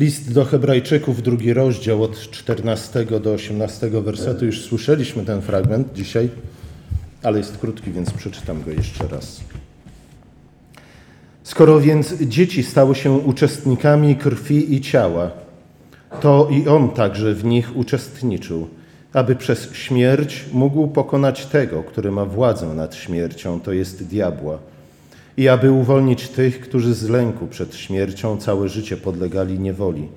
List do Hebrajczyków, drugi rozdział od 14 do 18 wersetu. Już słyszeliśmy ten fragment dzisiaj, ale jest krótki, więc przeczytam go jeszcze raz. Skoro więc dzieci stały się uczestnikami krwi i ciała, to i on także w nich uczestniczył, aby przez śmierć mógł pokonać tego, który ma władzę nad śmiercią, to jest diabła, i aby uwolnić tych, którzy z lęku przed śmiercią całe życie podlegali niewoli.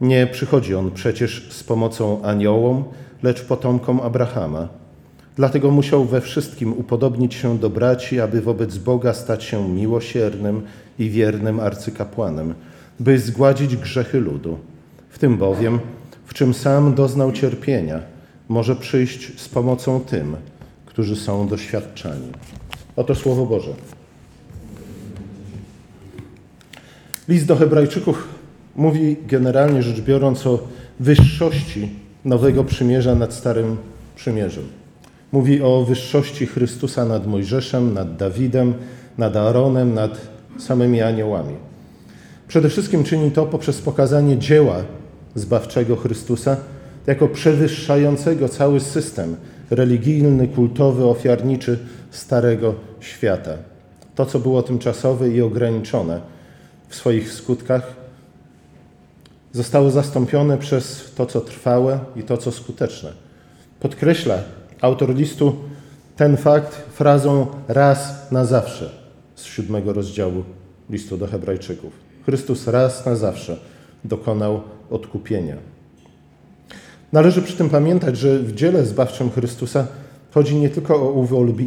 Nie przychodzi on przecież z pomocą aniołom, lecz potomkom Abrahama. Dlatego musiał we wszystkim upodobnić się do braci, aby wobec Boga stać się miłosiernym i wiernym arcykapłanem, by zgładzić grzechy ludu. W tym bowiem, w czym sam doznał cierpienia, może przyjść z pomocą tym, którzy są doświadczeni. Oto Słowo Boże. List do Hebrajczyków mówi generalnie rzecz biorąc o wyższości nowego przymierza nad Starym Przymierzem. Mówi o wyższości Chrystusa nad Mojżeszem, nad Dawidem, nad Aaronem, nad samymi aniołami. Przede wszystkim czyni to poprzez pokazanie dzieła zbawczego Chrystusa jako przewyższającego cały system religijny, kultowy, ofiarniczy Starego Świata. To, co było tymczasowe i ograniczone w swoich skutkach, zostało zastąpione przez to, co trwałe i to, co skuteczne. Podkreśla autor listu ten fakt frazą raz na zawsze z siódmego rozdziału listu do Hebrajczyków. Chrystus raz na zawsze dokonał odkupienia. Należy przy tym pamiętać, że w dziele zbawczym Chrystusa chodzi nie tylko o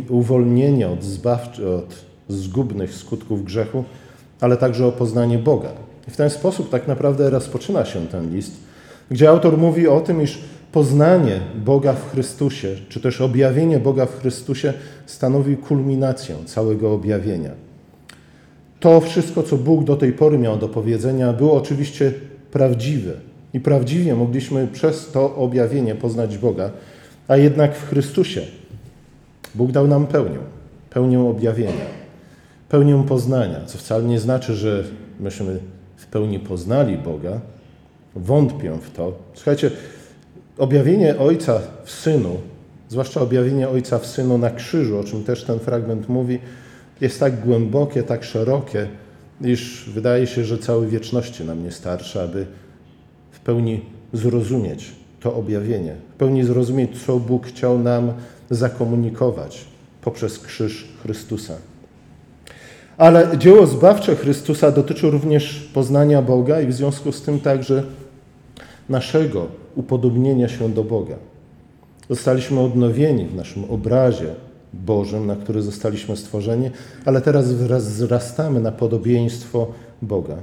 uwolnienie od, zbawczy, od zgubnych skutków grzechu, ale także o poznanie Boga. I w ten sposób tak naprawdę rozpoczyna się ten list, gdzie autor mówi o tym, iż poznanie Boga w Chrystusie, czy też objawienie Boga w Chrystusie stanowi kulminację całego objawienia. To wszystko, co Bóg do tej pory miał do powiedzenia, było oczywiście prawdziwe i prawdziwie mogliśmy przez to objawienie poznać Boga, a jednak w Chrystusie Bóg dał nam pełnię, pełnię objawienia, pełnię poznania, co wcale nie znaczy, że myśmy w pełni poznali Boga. Wątpię w to. Słuchajcie, objawienie Ojca w Synu, zwłaszcza objawienie Ojca w Synu na krzyżu, o czym też ten fragment mówi, jest tak głębokie, tak szerokie, iż wydaje się, że całej wieczności nam nie starczy, aby w pełni zrozumieć to objawienie, w pełni zrozumieć, co Bóg chciał nam zakomunikować poprzez krzyż Chrystusa. Ale dzieło zbawcze Chrystusa dotyczy również poznania Boga i w związku z tym także naszego upodobnienia się do Boga. Zostaliśmy odnowieni w naszym obrazie Bożym, na który zostaliśmy stworzeni, ale teraz wzrastamy na podobieństwo Boga.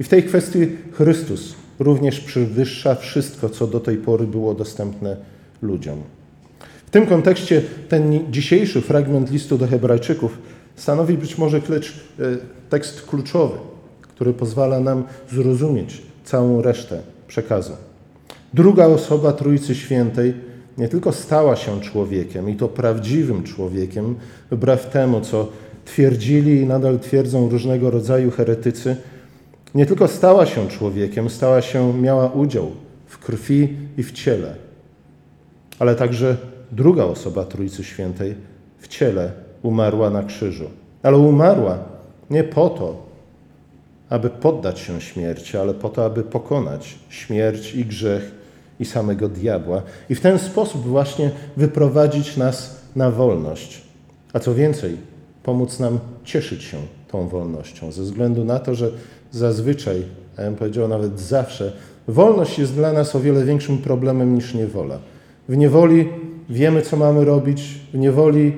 I w tej kwestii Chrystus również przewyższa wszystko, co do tej pory było dostępne ludziom. W tym kontekście ten dzisiejszy fragment listu do Hebrajczyków stanowi być może klecz, e, tekst kluczowy, który pozwala nam zrozumieć całą resztę przekazu. Druga osoba Trójcy Świętej nie tylko stała się człowiekiem, i to prawdziwym człowiekiem, wbrew temu, co twierdzili i nadal twierdzą różnego rodzaju heretycy, nie tylko stała się człowiekiem, stała się, miała udział w krwi i w ciele, ale także druga osoba Trójcy Świętej w ciele umarła na krzyżu. Ale umarła nie po to, aby poddać się śmierci, ale po to, aby pokonać śmierć i grzech i samego diabła i w ten sposób właśnie wyprowadzić nas na wolność. A co więcej, pomóc nam cieszyć się tą wolnością, ze względu na to, że zazwyczaj, a ja bym powiedział nawet zawsze, wolność jest dla nas o wiele większym problemem niż niewola. W niewoli wiemy, co mamy robić, w niewoli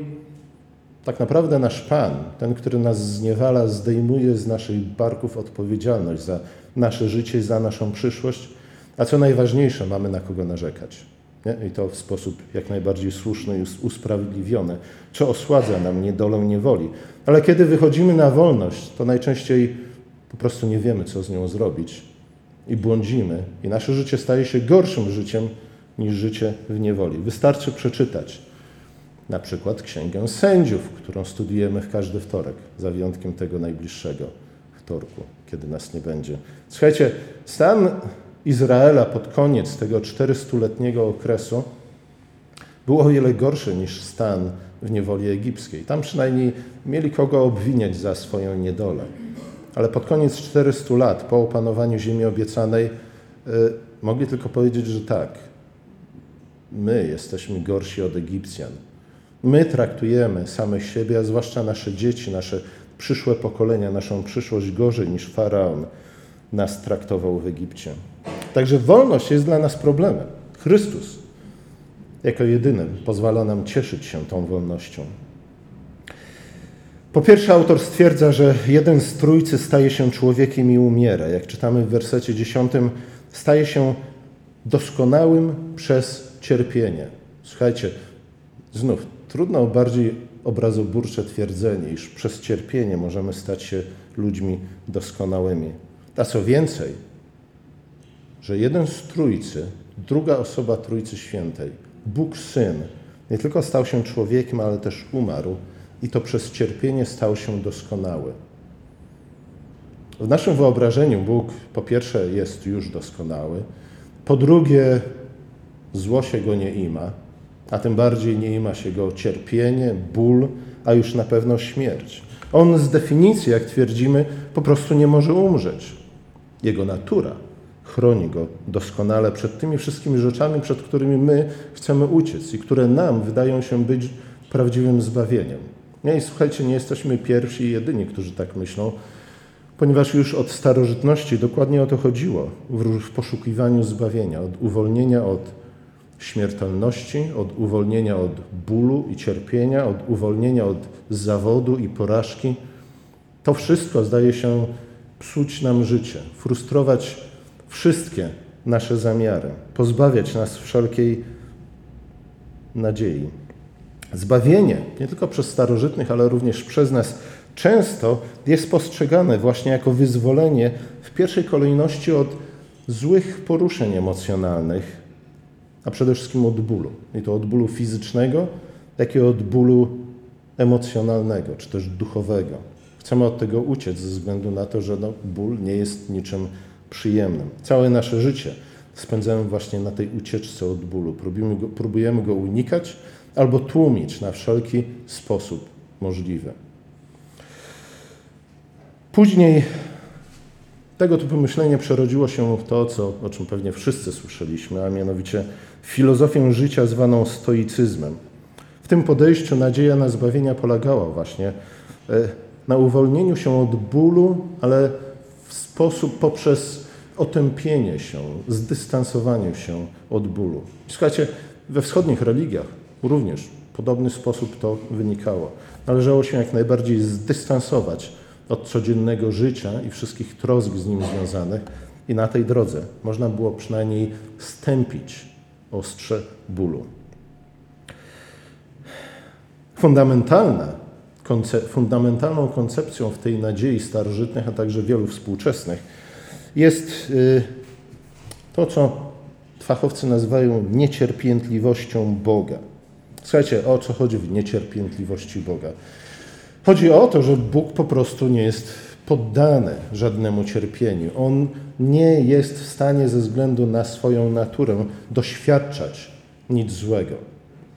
tak naprawdę nasz Pan, ten, który nas zniewala, zdejmuje z naszych barków odpowiedzialność za nasze życie, za naszą przyszłość, a co najważniejsze, mamy na kogo narzekać. Nie? I to w sposób jak najbardziej słuszny i usprawiedliwiony, co osładza nam niedolę niewoli. Ale kiedy wychodzimy na wolność, to najczęściej po prostu nie wiemy, co z nią zrobić i błądzimy, i nasze życie staje się gorszym życiem niż życie w niewoli. Wystarczy przeczytać na przykład Księgę Sędziów, którą studiujemy w każdy wtorek, za wyjątkiem tego najbliższego, wtorku, kiedy nas nie będzie. Słuchajcie, stan Izraela pod koniec tego 400-letniego okresu był o wiele gorszy niż stan w niewoli egipskiej. Tam przynajmniej mieli kogo obwiniać za swoją niedolę. Ale pod koniec 400 lat, po opanowaniu ziemi obiecanej, y, mogli tylko powiedzieć, że tak, my jesteśmy gorsi od Egipcjan. My traktujemy samych siebie, a zwłaszcza nasze dzieci, nasze przyszłe pokolenia, naszą przyszłość gorzej niż faraon nas traktował w Egipcie. Także wolność jest dla nas problemem. Chrystus jako jedyny pozwala nam cieszyć się tą wolnością. Po pierwsze, autor stwierdza, że jeden z trójcy staje się człowiekiem i umiera. Jak czytamy w wersecie 10, staje się doskonałym przez cierpienie. Słuchajcie, znów trudno o bardziej obrazoburcze twierdzenie, iż przez cierpienie możemy stać się ludźmi doskonałymi. A co więcej, że jeden z trójcy, druga osoba Trójcy Świętej, Bóg Syn, nie tylko stał się człowiekiem, ale też umarł i to przez cierpienie stał się doskonały. W naszym wyobrażeniu Bóg po pierwsze jest już doskonały, po drugie zło się go nie ima, a tym bardziej nie ima się go cierpienie, ból, a już na pewno śmierć. On z definicji, jak twierdzimy, po prostu nie może umrzeć. Jego natura chroni go doskonale przed tymi wszystkimi rzeczami, przed którymi my chcemy uciec i które nam wydają się być prawdziwym zbawieniem. Nie, i słuchajcie, nie jesteśmy pierwsi i jedyni, którzy tak myślą, ponieważ już od starożytności dokładnie o to chodziło w poszukiwaniu zbawienia, od uwolnienia od śmiertelności, od uwolnienia od bólu i cierpienia, od uwolnienia od zawodu i porażki. To wszystko zdaje się psuć nam życie, frustrować wszystkie nasze zamiary, pozbawiać nas wszelkiej nadziei. Zbawienie, nie tylko przez starożytnych, ale również przez nas, często jest postrzegane właśnie jako wyzwolenie w pierwszej kolejności od złych poruszeń emocjonalnych, a przede wszystkim od bólu. I to od bólu fizycznego, jak i od bólu emocjonalnego, czy też duchowego. Chcemy od tego uciec ze względu na to, że no, ból nie jest niczym przyjemnym. Całe nasze życie spędzamy właśnie na tej ucieczce od bólu. Próbujemy go, próbujemy go unikać albo tłumić na wszelki sposób możliwy. Później tego typu myślenie przerodziło się w to, co, o czym pewnie wszyscy słyszeliśmy, a mianowicie filozofię życia zwaną stoicyzmem. W tym podejściu nadzieja na zbawienia polegała właśnie e, na uwolnieniu się od bólu, ale w sposób poprzez otępienie się, zdystansowanie się od bólu. Słuchajcie, we wschodnich religiach również w podobny sposób to wynikało. Należało się jak najbardziej zdystansować od codziennego życia i wszystkich trosk z nim związanych, i na tej drodze można było przynajmniej stępić ostrze bólu. Fundamentalna, konce fundamentalną koncepcją w tej nadziei starożytnych, a także wielu współczesnych, jest y, to, co fachowcy nazywają niecierpiętliwością Boga. Słuchajcie, o co chodzi w niecierpiętliwości Boga? Chodzi o to, że Bóg po prostu nie jest poddany żadnemu cierpieniu. On nie jest w stanie ze względu na swoją naturę doświadczać nic złego,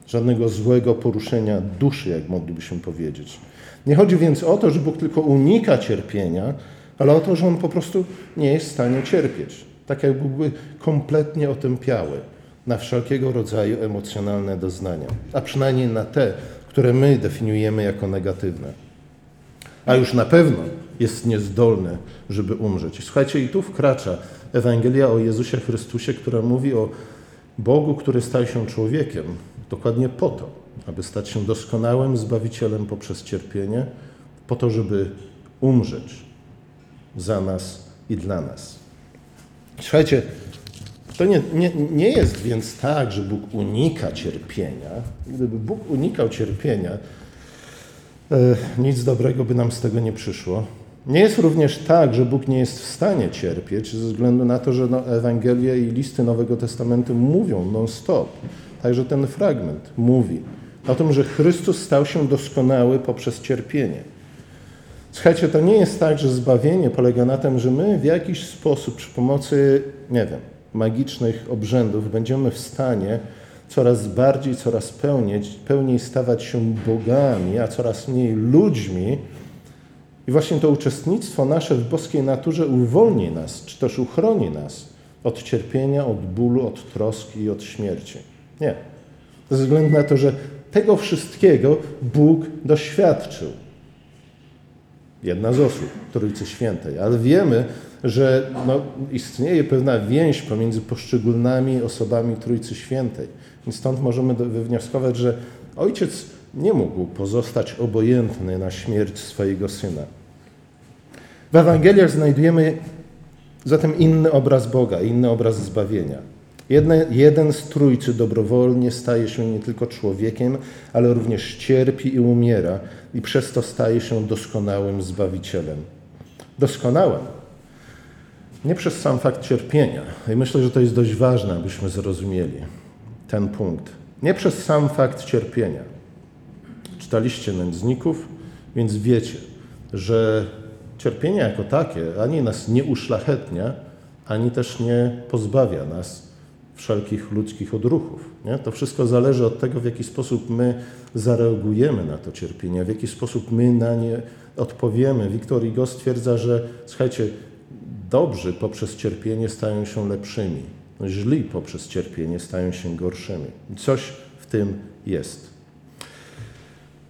żadnego złego poruszenia duszy, jak moglibyśmy powiedzieć. Nie chodzi więc o to, że Bóg tylko unika cierpienia, ale o to, że On po prostu nie jest w stanie cierpieć. Tak jak byłby kompletnie otępiały na wszelkiego rodzaju emocjonalne doznania, a przynajmniej na te, które my definiujemy jako negatywne. A już na pewno jest niezdolny, żeby umrzeć. Słuchajcie, i tu wkracza Ewangelia o Jezusie Chrystusie, która mówi o Bogu, który stał się człowiekiem, dokładnie po to, aby stać się doskonałym Zbawicielem poprzez cierpienie, po to, żeby umrzeć za nas i dla nas. Słuchajcie, to nie, nie, nie jest więc tak, że Bóg unika cierpienia. Gdyby Bóg unikał cierpienia, e, nic dobrego by nam z tego nie przyszło. Nie jest również tak, że Bóg nie jest w stanie cierpieć, ze względu na to, że no, Ewangelie i listy Nowego Testamentu mówią non-stop. Także ten fragment mówi o tym, że Chrystus stał się doskonały poprzez cierpienie. Słuchajcie, to nie jest tak, że zbawienie polega na tym, że my w jakiś sposób przy pomocy, nie wiem, magicznych obrzędów będziemy w stanie coraz bardziej, coraz pełniej, pełniej stawać się bogami, a coraz mniej ludźmi. I właśnie to uczestnictwo nasze w boskiej naturze uwolni nas, czy też uchroni nas od cierpienia, od bólu, od troski i od śmierci. Nie. Ze względu na to, że tego wszystkiego Bóg doświadczył. Jedna z osób Trójcy Świętej, ale wiemy, że no, istnieje pewna więź pomiędzy poszczególnymi osobami Trójcy Świętej. I stąd możemy wywnioskować, że ojciec nie mógł pozostać obojętny na śmierć swojego syna. W Ewangeliach znajdujemy zatem inny obraz Boga, inny obraz zbawienia. Jedne, jeden z trójcy dobrowolnie staje się nie tylko człowiekiem, ale również cierpi i umiera, i przez to staje się doskonałym zbawicielem. Doskonałym. Nie przez sam fakt cierpienia. I myślę, że to jest dość ważne, abyśmy zrozumieli ten punkt. Nie przez sam fakt cierpienia. Czytaliście nędzników, więc wiecie, że cierpienie jako takie ani nas nie uszlachetnia, ani też nie pozbawia nas wszelkich ludzkich odruchów. Nie? To wszystko zależy od tego, w jaki sposób my zareagujemy na to cierpienie, w jaki sposób my na nie odpowiemy. Wiktor Igo stwierdza, że słuchajcie, dobrzy poprzez cierpienie stają się lepszymi, źli poprzez cierpienie stają się gorszymi. Coś w tym jest.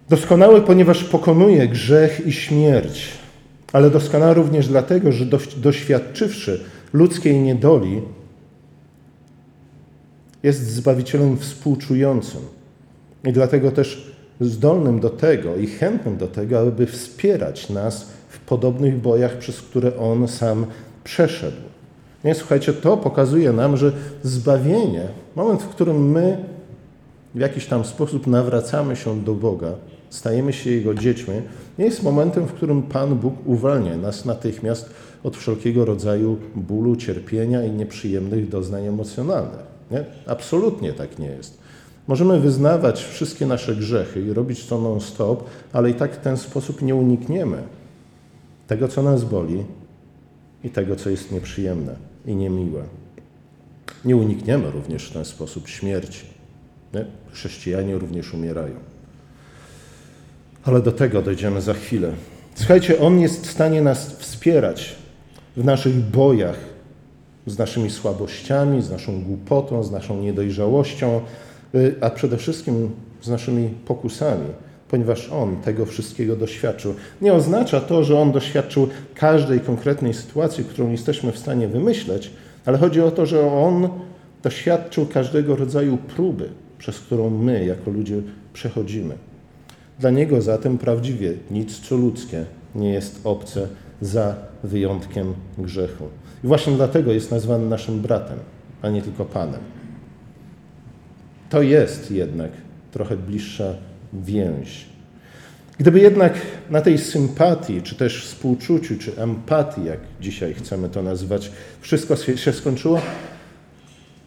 Doskonały, ponieważ pokonuje grzech i śmierć, ale doskonały również dlatego, że doświadczywszy ludzkiej niedoli, jest Zbawicielem współczującym i dlatego też zdolnym do tego i chętnym do tego, aby wspierać nas w podobnych bojach, przez które On sam przeszedł. Nie, słuchajcie, to pokazuje nam, że zbawienie, moment, w którym my w jakiś tam sposób nawracamy się do Boga, stajemy się Jego dziećmi, nie jest momentem, w którym Pan Bóg uwalnia nas natychmiast od wszelkiego rodzaju bólu, cierpienia i nieprzyjemnych doznań emocjonalnych. Nie? Absolutnie tak nie jest. Możemy wyznawać wszystkie nasze grzechy i robić to non-stop, ale i tak w ten sposób nie unikniemy tego, co nas boli i tego, co jest nieprzyjemne i niemiłe. Nie unikniemy również w ten sposób śmierci. Nie? Chrześcijanie również umierają. Ale do tego dojdziemy za chwilę. Słuchajcie, On jest w stanie nas wspierać w naszych bojach, z naszymi słabościami, z naszą głupotą, z naszą niedojrzałością, y, a przede wszystkim z naszymi pokusami, ponieważ On tego wszystkiego doświadczył. Nie oznacza to, że On doświadczył każdej konkretnej sytuacji, którą jesteśmy w stanie wymyśleć, ale chodzi o to, że On doświadczył każdego rodzaju próby, przez którą my, jako ludzie, przechodzimy. Dla Niego zatem prawdziwie nic, co ludzkie, nie jest obce za wyjątkiem grzechu. I właśnie dlatego jest nazwany naszym bratem, a nie tylko Panem. To jest jednak trochę bliższa więź. Gdyby jednak na tej sympatii, czy też współczuciu, czy empatii, jak dzisiaj chcemy to nazywać, wszystko się skończyło,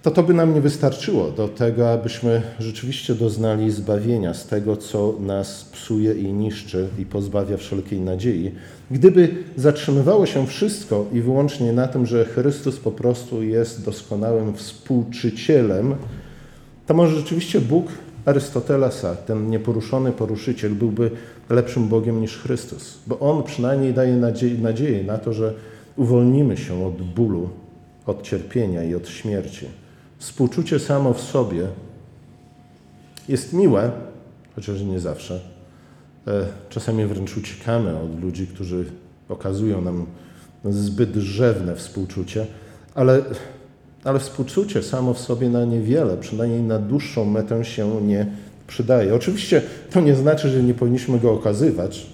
to to by nam nie wystarczyło do tego, abyśmy rzeczywiście doznali zbawienia z tego, co nas psuje i niszczy i pozbawia wszelkiej nadziei. Gdyby zatrzymywało się wszystko i wyłącznie na tym, że Chrystus po prostu jest doskonałym współczycielem, to może rzeczywiście Bóg Arystotelesa, ten nieporuszony poruszyciel, byłby lepszym Bogiem niż Chrystus, bo On przynajmniej daje nadzieję, nadzieję na to, że uwolnimy się od bólu, od cierpienia i od śmierci. Współczucie samo w sobie jest miłe, chociaż nie zawsze. E, czasami wręcz uciekamy od ludzi, którzy okazują nam zbyt rzewne współczucie, ale, ale współczucie samo w sobie na niewiele, przynajmniej na dłuższą metę się nie przydaje. Oczywiście to nie znaczy, że nie powinniśmy go okazywać,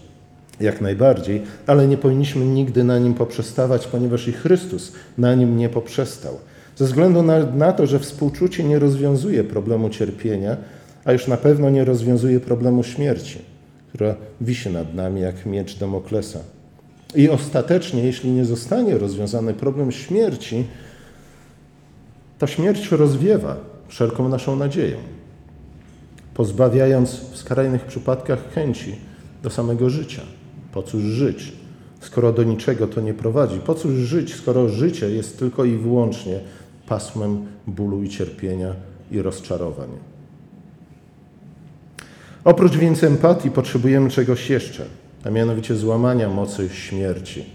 jak najbardziej, ale nie powinniśmy nigdy na nim poprzestawać, ponieważ i Chrystus na nim nie poprzestał. Ze względu na, na to, że współczucie nie rozwiązuje problemu cierpienia, a już na pewno nie rozwiązuje problemu śmierci, która wisi nad nami jak miecz Demoklesa. I ostatecznie, jeśli nie zostanie rozwiązany problem śmierci, ta śmierć rozwiewa wszelką naszą nadzieję, pozbawiając w skrajnych przypadkach chęci do samego życia. Po cóż żyć? skoro do niczego to nie prowadzi? Po cóż żyć, skoro życie jest tylko i wyłącznie pasmem bólu i cierpienia i rozczarowań? Oprócz więc empatii potrzebujemy czegoś jeszcze, a mianowicie złamania mocy śmierci.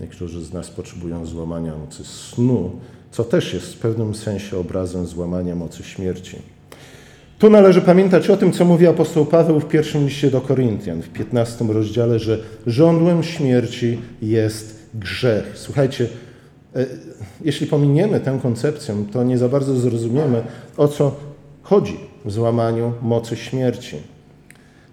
Niektórzy z nas potrzebują złamania mocy snu, co też jest w pewnym sensie obrazem złamania mocy śmierci. Tu należy pamiętać o tym, co mówi apostoł Paweł w pierwszym liście do Koryntian, w 15 rozdziale, że żądłem śmierci jest grzech. Słuchajcie, jeśli pominiemy tę koncepcję, to nie za bardzo zrozumiemy, o co chodzi w złamaniu mocy śmierci.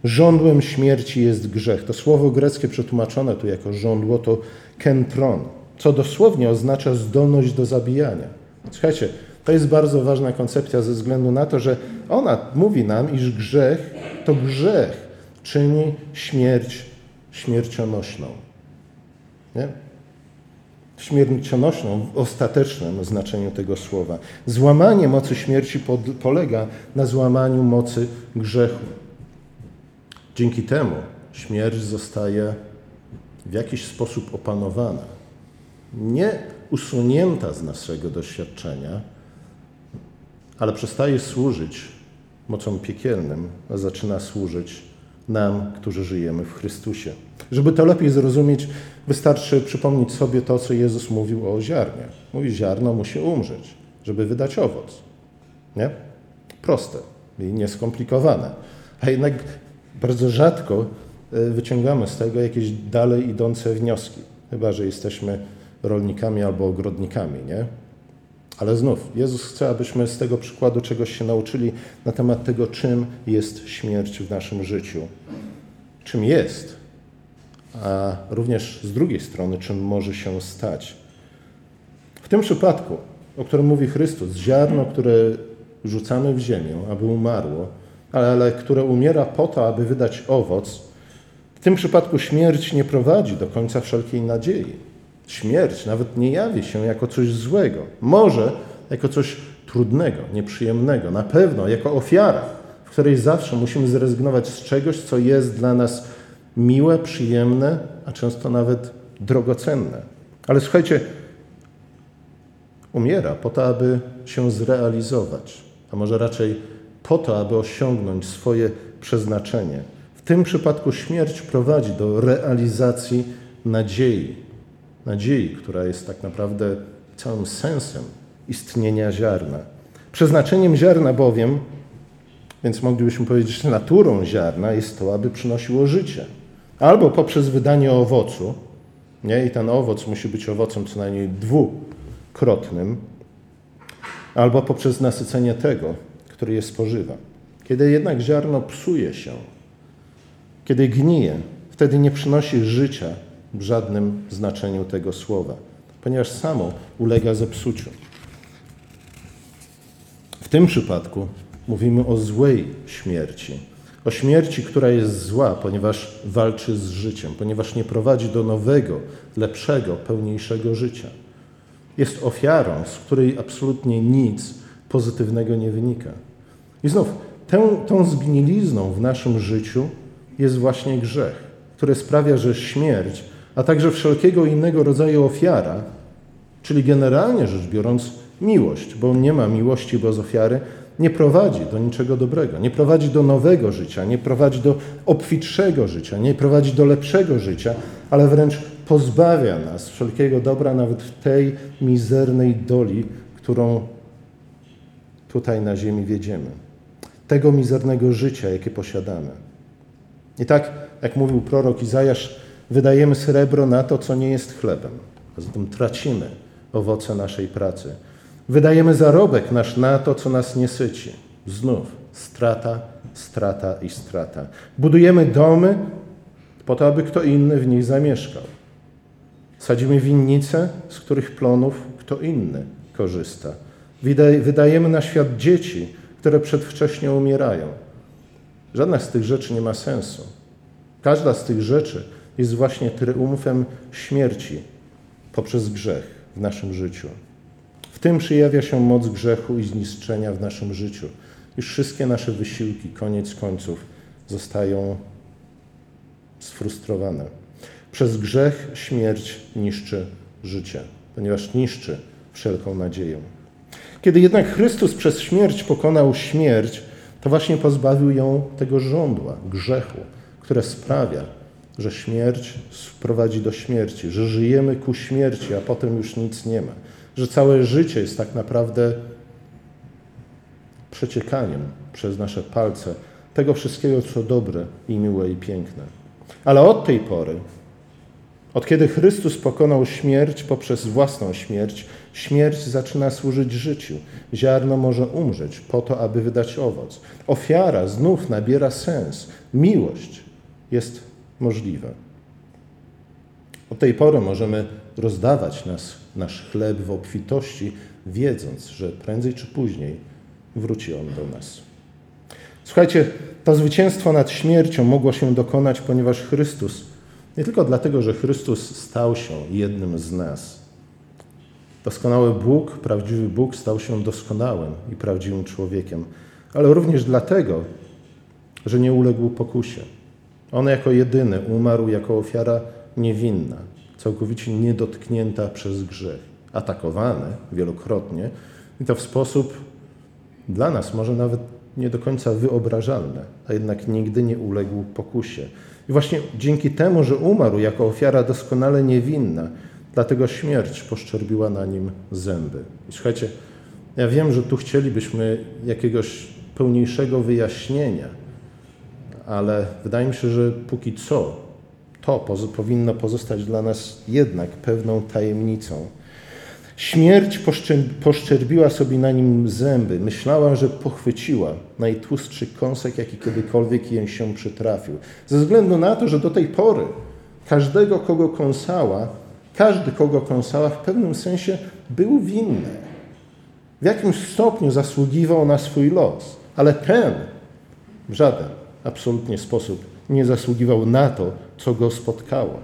Żądłem śmierci jest grzech. To słowo greckie przetłumaczone tu jako żądło to kentron, co dosłownie oznacza zdolność do zabijania. Słuchajcie, to jest bardzo ważna koncepcja ze względu na to, że ona mówi nam, iż grzech to grzech czyni śmierć śmiercionośną. Nie? Śmiercionośną w ostatecznym znaczeniu tego słowa. Złamanie mocy śmierci pod, polega na złamaniu mocy grzechu. Dzięki temu śmierć zostaje w jakiś sposób opanowana. Nie usunięta z naszego doświadczenia, ale przestaje służyć mocą piekielnym, a zaczyna służyć nam, którzy żyjemy w Chrystusie. Żeby to lepiej zrozumieć, wystarczy przypomnieć sobie to, co Jezus mówił o ziarnie. Mówi, ziarno musi umrzeć, żeby wydać owoc. Nie? Proste i nieskomplikowane. A jednak bardzo rzadko e, wyciągamy z tego jakieś dalej idące wnioski, chyba że jesteśmy rolnikami albo ogrodnikami, nie? Ale znów, Jezus chce, abyśmy z tego przykładu czegoś się nauczyli na temat tego, czym jest śmierć w naszym życiu. Czym jest, a również z drugiej strony, czym może się stać. W tym przypadku, o którym mówi Chrystus, ziarno, które rzucamy w ziemię, aby umarło, ale, które umiera po to, aby wydać owoc, w tym przypadku śmierć nie prowadzi do końca wszelkiej nadziei. Śmierć nawet nie jawi się jako coś złego, może jako coś trudnego, nieprzyjemnego, na pewno jako ofiara, w której zawsze musimy zrezygnować z czegoś, co jest dla nas miłe, przyjemne, a często nawet drogocenne. Ale słuchajcie, umiera po to, aby się zrealizować, a może raczej po to, aby osiągnąć swoje przeznaczenie. W tym przypadku śmierć prowadzi do realizacji nadziei. Nadziei, która jest tak naprawdę całym sensem istnienia ziarna. Przeznaczeniem ziarna bowiem, więc moglibyśmy powiedzieć, naturą ziarna jest to, aby przynosiło życie. Albo poprzez wydanie owocu, nie? i ten owoc musi być owocem co najmniej dwukrotnym, albo poprzez nasycenie tego, który je spożywa. Kiedy jednak ziarno psuje się, kiedy gnije, wtedy nie przynosi życia w żadnym znaczeniu tego słowa, ponieważ samo ulega zepsuciu. W tym przypadku mówimy o złej śmierci. O śmierci, która jest zła, ponieważ walczy z życiem, ponieważ nie prowadzi do nowego, lepszego, pełniejszego życia. Jest ofiarą, z której absolutnie nic pozytywnego nie wynika. I znów, tą, tą zgnilizną w naszym życiu jest właśnie grzech, który sprawia, że śmierć, a także wszelkiego innego rodzaju ofiara, czyli generalnie rzecz biorąc miłość, bo nie ma miłości bez ofiary, nie prowadzi do niczego dobrego, nie prowadzi do nowego życia, nie prowadzi do obfitszego życia, nie prowadzi do lepszego życia, ale wręcz pozbawia nas wszelkiego dobra nawet w tej mizernej doli, którą tutaj na ziemi wiedziemy tego mizernego życia, jakie posiadamy. I tak, jak mówił prorok Izajasz, wydajemy srebro na to, co nie jest chlebem, zatem tracimy owoce naszej pracy. Wydajemy zarobek nasz na to, co nas nie syci. Znów strata, strata i strata. Budujemy domy po to, aby kto inny w nich zamieszkał. Sadzimy winnice, z których plonów kto inny korzysta. Wydajemy na świat dzieci, które przedwcześnie umierają. Żadna z tych rzeczy nie ma sensu. Każda z tych rzeczy jest właśnie triumfem śmierci poprzez grzech w naszym życiu. Tym przyjawia się moc grzechu i zniszczenia w naszym życiu. Już wszystkie nasze wysiłki, koniec końców, zostają sfrustrowane. Przez grzech śmierć niszczy życie, ponieważ niszczy wszelką nadzieję. Kiedy jednak Chrystus przez śmierć pokonał śmierć, to właśnie pozbawił ją tego żądła, grzechu, które sprawia, że śmierć prowadzi do śmierci, że żyjemy ku śmierci, a potem już nic nie ma, że całe życie jest tak naprawdę przeciekaniem przez nasze palce tego wszystkiego, co dobre i miłe i piękne. Ale od tej pory, od kiedy Chrystus pokonał śmierć poprzez własną śmierć, śmierć zaczyna służyć życiu. Ziarno może umrzeć po to, aby wydać owoc. Ofiara znów nabiera sens. Miłość jest możliwa. Od tej pory możemy rozdawać nas, nasz chleb w obfitości, wiedząc, że prędzej czy później wróci on do nas. Słuchajcie, to zwycięstwo nad śmiercią mogło się dokonać, ponieważ Chrystus, nie tylko dlatego, że Chrystus stał się jednym z nas. Doskonały Bóg, prawdziwy Bóg stał się doskonałym i prawdziwym człowiekiem, ale również dlatego, że nie uległ pokusie. On jako jedyny umarł jako ofiara niewinna, całkowicie niedotknięta przez grzech, atakowany wielokrotnie i to w sposób dla nas może nawet nie do końca wyobrażalny, a jednak nigdy nie uległ pokusie. I właśnie dzięki temu, że umarł jako ofiara doskonale niewinna, dlatego śmierć poszczerbiła na nim zęby. I słuchajcie, ja wiem, że tu chcielibyśmy jakiegoś pełniejszego wyjaśnienia, ale wydaje mi się, że póki co to powinno pozostać dla nas jednak pewną tajemnicą. Śmierć poszczerbiła sobie na nim zęby. Myślała, że pochwyciła najtłustszy kąsek, jaki kiedykolwiek jej się przytrafił. Ze względu na to, że do tej pory każdego, kogo kąsała, każdy, kogo kąsała, w pewnym sensie był winny. W jakimś stopniu zasługiwał na swój los, ale ten w żaden absolutnie sposób nie zasługiwał na to, co go spotkało.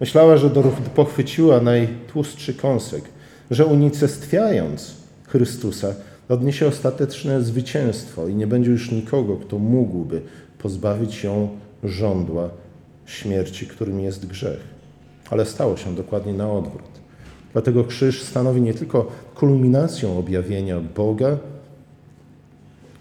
Myślała, że pochwyciła najtłustszy kąsek, że unicestwiając Chrystusa odniesie ostateczne zwycięstwo i nie będzie już nikogo, kto mógłby pozbawić ją żądła śmierci, którym jest grzech. Ale stało się dokładnie na odwrót. Dlatego krzyż stanowi nie tylko kulminacją objawienia Boga,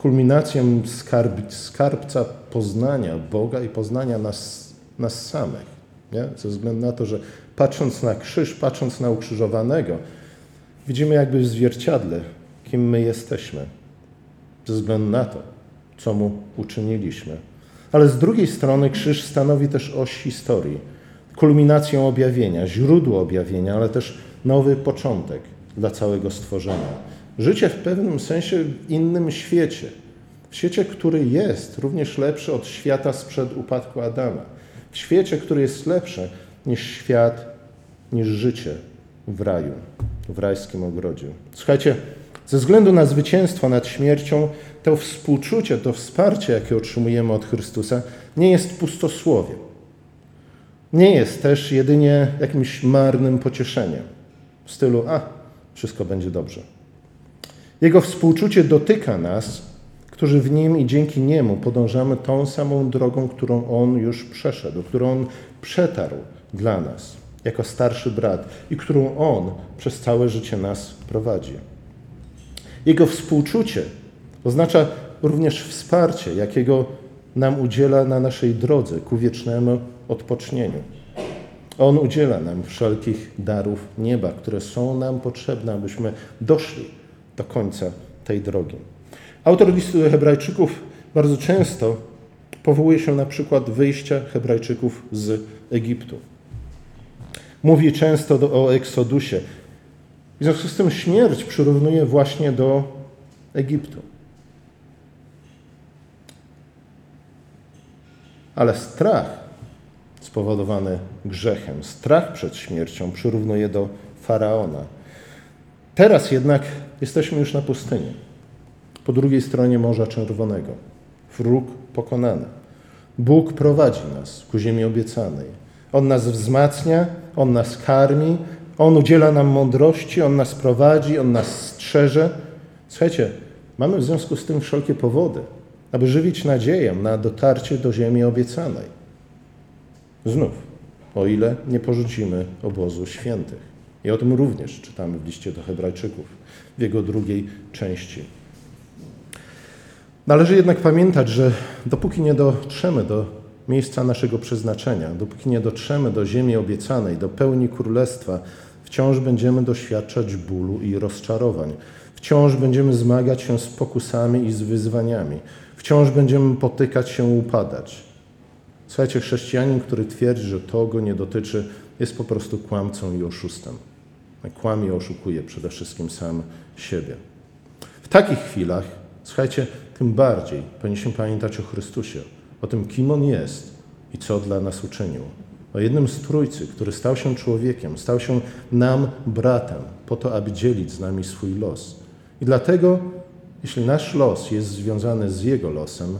kulminacją skarb, skarbca poznania Boga i poznania nas, nas samych nie? Ze względu na to, że patrząc na krzyż, patrząc na ukrzyżowanego, widzimy jakby w zwierciadle, kim my jesteśmy, ze względu na to, co mu uczyniliśmy. Ale z drugiej strony krzyż stanowi też oś historii, kulminacją objawienia, źródło objawienia, ale też nowy początek dla całego stworzenia. Życie w pewnym sensie w innym świecie, w świecie, który jest również lepszy od świata sprzed upadku Adama w świecie, który jest lepszy niż świat, niż życie w raju, w rajskim ogrodzie. Słuchajcie, ze względu na zwycięstwo nad śmiercią, to współczucie, to wsparcie, jakie otrzymujemy od Chrystusa, nie jest pustosłowiem. Nie jest też jedynie jakimś marnym pocieszeniem w stylu, a, wszystko będzie dobrze. Jego współczucie dotyka nas którzy w Nim i dzięki Niemu podążamy tą samą drogą, którą On już przeszedł, którą On przetarł dla nas jako starszy brat i którą On przez całe życie nas prowadzi. Jego współczucie oznacza również wsparcie, jakiego nam udziela na naszej drodze ku wiecznemu odpocznieniu. On udziela nam wszelkich darów nieba, które są nam potrzebne, abyśmy doszli do końca tej drogi. Autor listu do Hebrajczyków bardzo często powołuje się na przykład wyjścia Hebrajczyków z Egiptu. Mówi często do, o Eksodusie. W związku z tym śmierć przyrównuje właśnie do Egiptu. Ale strach spowodowany grzechem, strach przed śmiercią przyrównuje do faraona. Teraz jednak jesteśmy już na pustyni po drugiej stronie Morza Czerwonego. Wróg pokonany. Bóg prowadzi nas ku ziemi obiecanej. On nas wzmacnia, On nas karmi, On udziela nam mądrości, On nas prowadzi, On nas strzeże. Słuchajcie, mamy w związku z tym wszelkie powody, aby żywić nadzieję na dotarcie do ziemi obiecanej. Znów, o ile nie porzucimy obozu świętych. I o tym również czytamy w liście do Hebrajczyków, w jego drugiej części. Należy jednak pamiętać, że dopóki nie dotrzemy do miejsca naszego przeznaczenia, dopóki nie dotrzemy do ziemi obiecanej, do pełni królestwa, wciąż będziemy doświadczać bólu i rozczarowań. Wciąż będziemy zmagać się z pokusami i z wyzwaniami. Wciąż będziemy potykać się, upadać. Słuchajcie, chrześcijanin, który twierdzi, że to go nie dotyczy, jest po prostu kłamcą i oszustem. Kłamie oszukuje przede wszystkim sam siebie. W takich chwilach, słuchajcie, tym bardziej powinniśmy pamiętać o Chrystusie, o tym, kim On jest i co dla nas uczynił. O jednym z Trójcy, który stał się człowiekiem, stał się nam bratem, po to, aby dzielić z nami swój los. I dlatego, jeśli nasz los jest związany z Jego losem,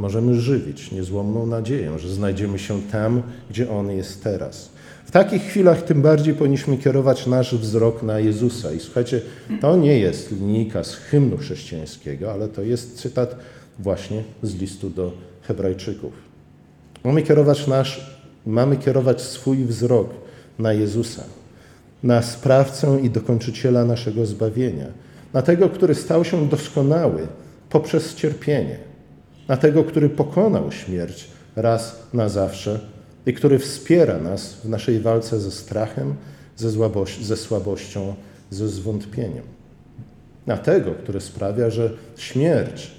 możemy żywić niezłomną nadzieję, że znajdziemy się tam, gdzie On jest teraz. W takich chwilach tym bardziej powinniśmy kierować nasz wzrok na Jezusa. I słuchajcie, to nie jest linijka z hymnu chrześcijańskiego, ale to jest cytat właśnie z listu do Hebrajczyków. Mamy kierować, nasz, mamy kierować swój wzrok na Jezusa, na sprawcę i dokończyciela naszego zbawienia, na tego, który stał się doskonały poprzez cierpienie, na tego, który pokonał śmierć raz na zawsze i który wspiera nas w naszej walce ze strachem, ze, słaboś- ze słabością, ze zwątpieniem. Na tego, który sprawia, że śmierć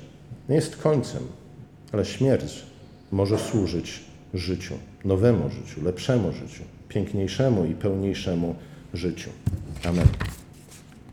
nie jest końcem, ale śmierć może służyć życiu, nowemu życiu, lepszemu życiu, piękniejszemu i pełniejszemu życiu. Amen.